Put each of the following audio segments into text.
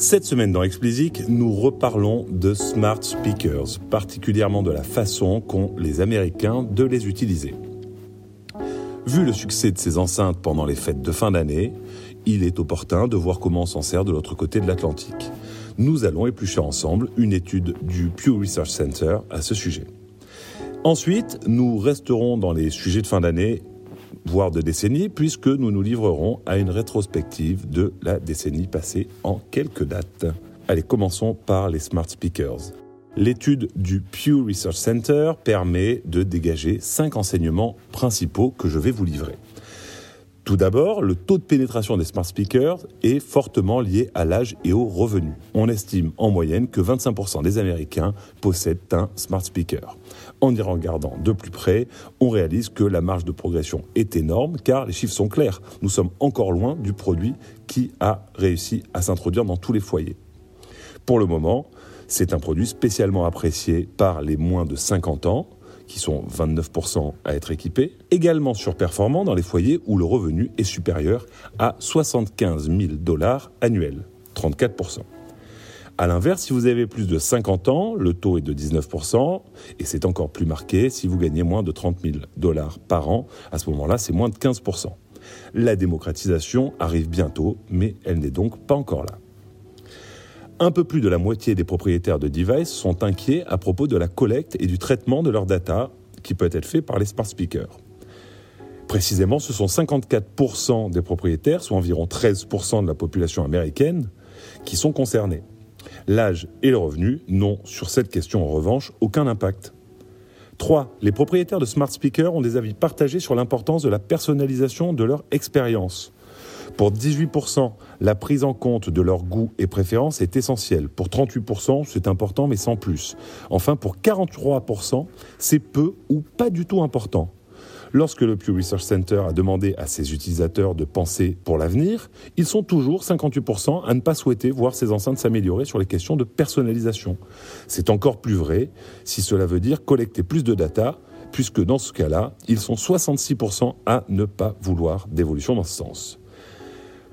Cette semaine dans Explicit, nous reparlons de smart speakers, particulièrement de la façon qu'ont les Américains de les utiliser. Vu le succès de ces enceintes pendant les fêtes de fin d'année, il est opportun de voir comment on s'en sert de l'autre côté de l'Atlantique. Nous allons éplucher ensemble une étude du Pew Research Center à ce sujet. Ensuite, nous resterons dans les sujets de fin d'année, voire de décennie, puisque nous nous livrerons à une rétrospective de la décennie passée en quelques dates. Allez, commençons par les smart speakers. L'étude du Pew Research Center permet de dégager cinq enseignements principaux que je vais vous livrer. Tout d'abord, le taux de pénétration des smart speakers est fortement lié à l'âge et aux revenus. On estime en moyenne que 25% des Américains possèdent un smart speaker. En y regardant de plus près, on réalise que la marge de progression est énorme car les chiffres sont clairs. Nous sommes encore loin du produit qui a réussi à s'introduire dans tous les foyers. Pour le moment, c'est un produit spécialement apprécié par les moins de 50 ans, qui sont 29% à être équipés, également surperformant dans les foyers où le revenu est supérieur à 75 000 dollars annuels, 34%. A l'inverse, si vous avez plus de 50 ans, le taux est de 19%, et c'est encore plus marqué si vous gagnez moins de 30 000 dollars par an. À ce moment-là, c'est moins de 15%. La démocratisation arrive bientôt, mais elle n'est donc pas encore là. Un peu plus de la moitié des propriétaires de devices sont inquiets à propos de la collecte et du traitement de leurs data qui peut être fait par les smart speakers. Précisément, ce sont 54% des propriétaires, soit environ 13% de la population américaine, qui sont concernés. L'âge et le revenu n'ont, sur cette question en revanche, aucun impact. 3. Les propriétaires de smart speakers ont des avis partagés sur l'importance de la personnalisation de leur expérience. Pour 18%, la prise en compte de leurs goûts et préférences est essentielle. Pour 38%, c'est important mais sans plus. Enfin, pour 43%, c'est peu ou pas du tout important. Lorsque le Pew Research Center a demandé à ses utilisateurs de penser pour l'avenir, ils sont toujours 58% à ne pas souhaiter voir ces enceintes s'améliorer sur les questions de personnalisation. C'est encore plus vrai si cela veut dire collecter plus de data, puisque dans ce cas-là, ils sont 66% à ne pas vouloir d'évolution dans ce sens.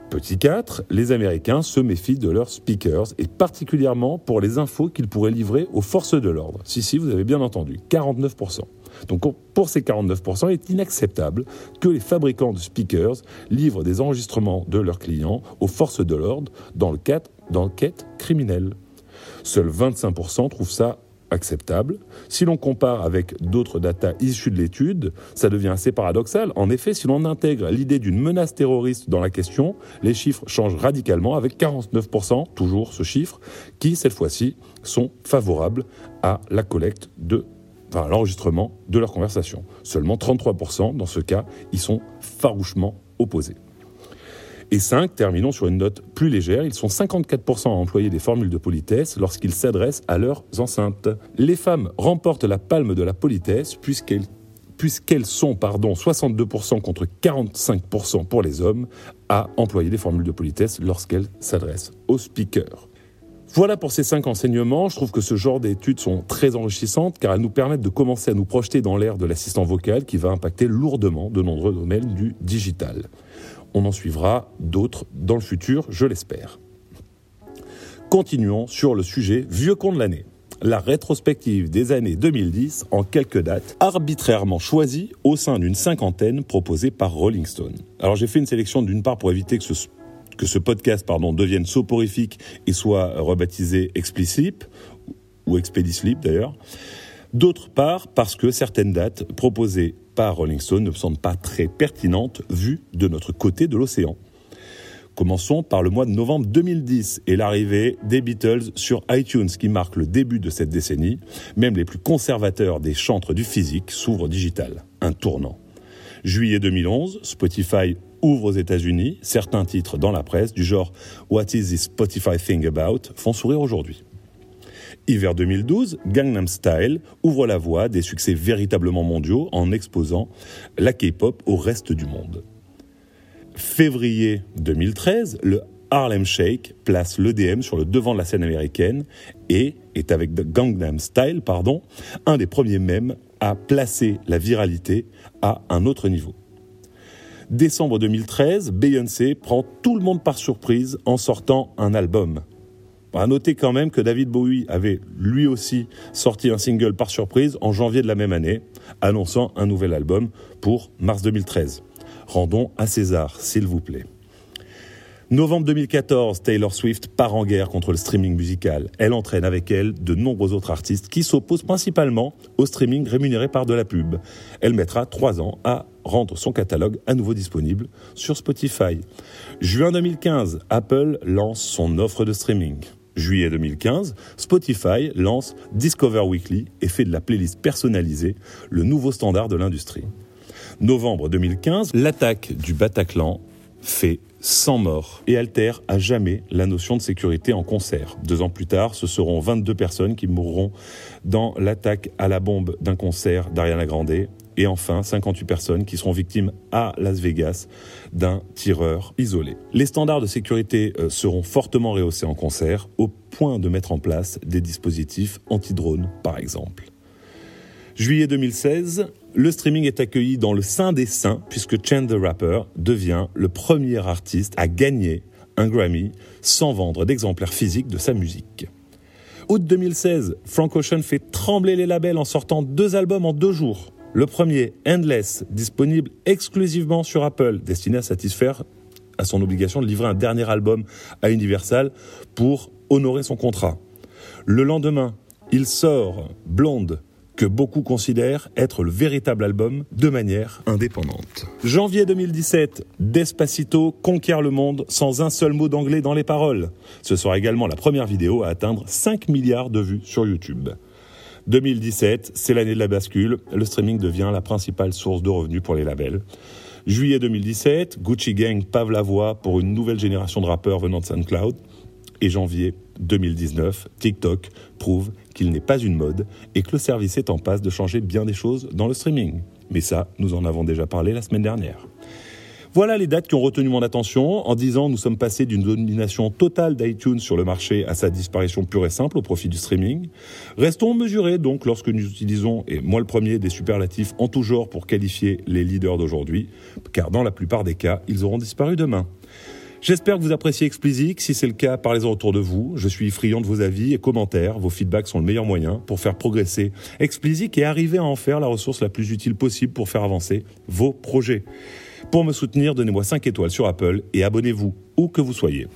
Petit 4, les Américains se méfient de leurs speakers et particulièrement pour les infos qu'ils pourraient livrer aux forces de l'ordre. Si, si, vous avez bien entendu, 49%. Donc pour ces 49%, il est inacceptable que les fabricants de speakers livrent des enregistrements de leurs clients aux forces de l'ordre dans le cadre d'enquêtes criminelles. Seuls 25% trouvent ça acceptable. Si l'on compare avec d'autres datas issues de l'étude, ça devient assez paradoxal. En effet, si l'on intègre l'idée d'une menace terroriste dans la question, les chiffres changent radicalement avec 49%, toujours ce chiffre, qui cette fois-ci sont favorables à la collecte de enfin, l'enregistrement de leur conversation. Seulement 33% dans ce cas, ils sont farouchement opposés. Et 5, terminons sur une note plus légère, ils sont 54% à employer des formules de politesse lorsqu'ils s'adressent à leurs enceintes. Les femmes remportent la palme de la politesse puisqu'elles sont pardon, 62% contre 45% pour les hommes à employer des formules de politesse lorsqu'elles s'adressent aux speakers. Voilà pour ces cinq enseignements. Je trouve que ce genre d'études sont très enrichissantes car elles nous permettent de commencer à nous projeter dans l'ère de l'assistant vocal qui va impacter lourdement de nombreux domaines du digital. On en suivra d'autres dans le futur, je l'espère. Continuons sur le sujet vieux con de l'année. La rétrospective des années 2010 en quelques dates, arbitrairement choisies au sein d'une cinquantaine proposée par Rolling Stone. Alors j'ai fait une sélection d'une part pour éviter que ce, que ce podcast pardon, devienne soporifique et soit rebaptisé Explicit, ou Expedisleep d'ailleurs. D'autre part, parce que certaines dates proposées par Rolling Stone ne me semblent pas très pertinentes vues de notre côté de l'océan. Commençons par le mois de novembre 2010 et l'arrivée des Beatles sur iTunes qui marque le début de cette décennie. Même les plus conservateurs des chantres du physique s'ouvrent digital. Un tournant. Juillet 2011, Spotify ouvre aux États-Unis. Certains titres dans la presse du genre What is this Spotify thing about font sourire aujourd'hui. Hiver 2012, Gangnam Style ouvre la voie des succès véritablement mondiaux en exposant la K-pop au reste du monde. Février 2013, le Harlem Shake place l'EDM sur le devant de la scène américaine et est avec Gangnam Style, pardon, un des premiers même à placer la viralité à un autre niveau. Décembre 2013, Beyoncé prend tout le monde par surprise en sortant un album À noter quand même que David Bowie avait lui aussi sorti un single par surprise en janvier de la même année, annonçant un nouvel album pour mars 2013. Rendons à César, s'il vous plaît. Novembre 2014, Taylor Swift part en guerre contre le streaming musical. Elle entraîne avec elle de nombreux autres artistes qui s'opposent principalement au streaming rémunéré par de la pub. Elle mettra trois ans à rendre son catalogue à nouveau disponible sur Spotify. Juin 2015, Apple lance son offre de streaming. Juillet 2015, Spotify lance Discover Weekly et fait de la playlist personnalisée le nouveau standard de l'industrie. Novembre 2015, l'attaque du Bataclan fait 100 morts et altère à jamais la notion de sécurité en concert. Deux ans plus tard, ce seront 22 personnes qui mourront dans l'attaque à la bombe d'un concert d'Ariana Grande. Et enfin, 58 personnes qui seront victimes à Las Vegas d'un tireur isolé. Les standards de sécurité euh, seront fortement rehaussés en concert, au point de mettre en place des dispositifs anti-drones, par exemple. Juillet 2016, le streaming est accueilli dans le sein des saints puisque Chance the Rapper devient le premier artiste à gagner un Grammy sans vendre d'exemplaires physiques de sa musique. Août 2016, Frank Ocean fait trembler les labels en sortant deux albums en deux jours. Le premier, Endless, disponible exclusivement sur Apple, destiné à satisfaire à son obligation de livrer un dernier album à Universal pour honorer son contrat. Le lendemain, il sort Blonde, que beaucoup considèrent être le véritable album de manière indépendante. Janvier 2017, Despacito conquiert le monde sans un seul mot d'anglais dans les paroles. Ce sera également la première vidéo à atteindre 5 milliards de vues sur YouTube. 2017, c'est l'année de la bascule, le streaming devient la principale source de revenus pour les labels. Juillet 2017, Gucci Gang pave la voie pour une nouvelle génération de rappeurs venant de SoundCloud. Et janvier 2019, TikTok prouve qu'il n'est pas une mode et que le service est en passe de changer bien des choses dans le streaming. Mais ça, nous en avons déjà parlé la semaine dernière. Voilà les dates qui ont retenu mon attention. En disant, nous sommes passés d'une domination totale d'iTunes sur le marché à sa disparition pure et simple au profit du streaming. Restons mesurés donc lorsque nous utilisons, et moi le premier, des superlatifs en tout genre pour qualifier les leaders d'aujourd'hui, car dans la plupart des cas, ils auront disparu demain. J'espère que vous appréciez Explicit. Si c'est le cas, parlez-en autour de vous. Je suis friand de vos avis et commentaires. Vos feedbacks sont le meilleur moyen pour faire progresser Explicit et arriver à en faire la ressource la plus utile possible pour faire avancer vos projets. Pour me soutenir, donnez-moi 5 étoiles sur Apple et abonnez-vous où que vous soyez.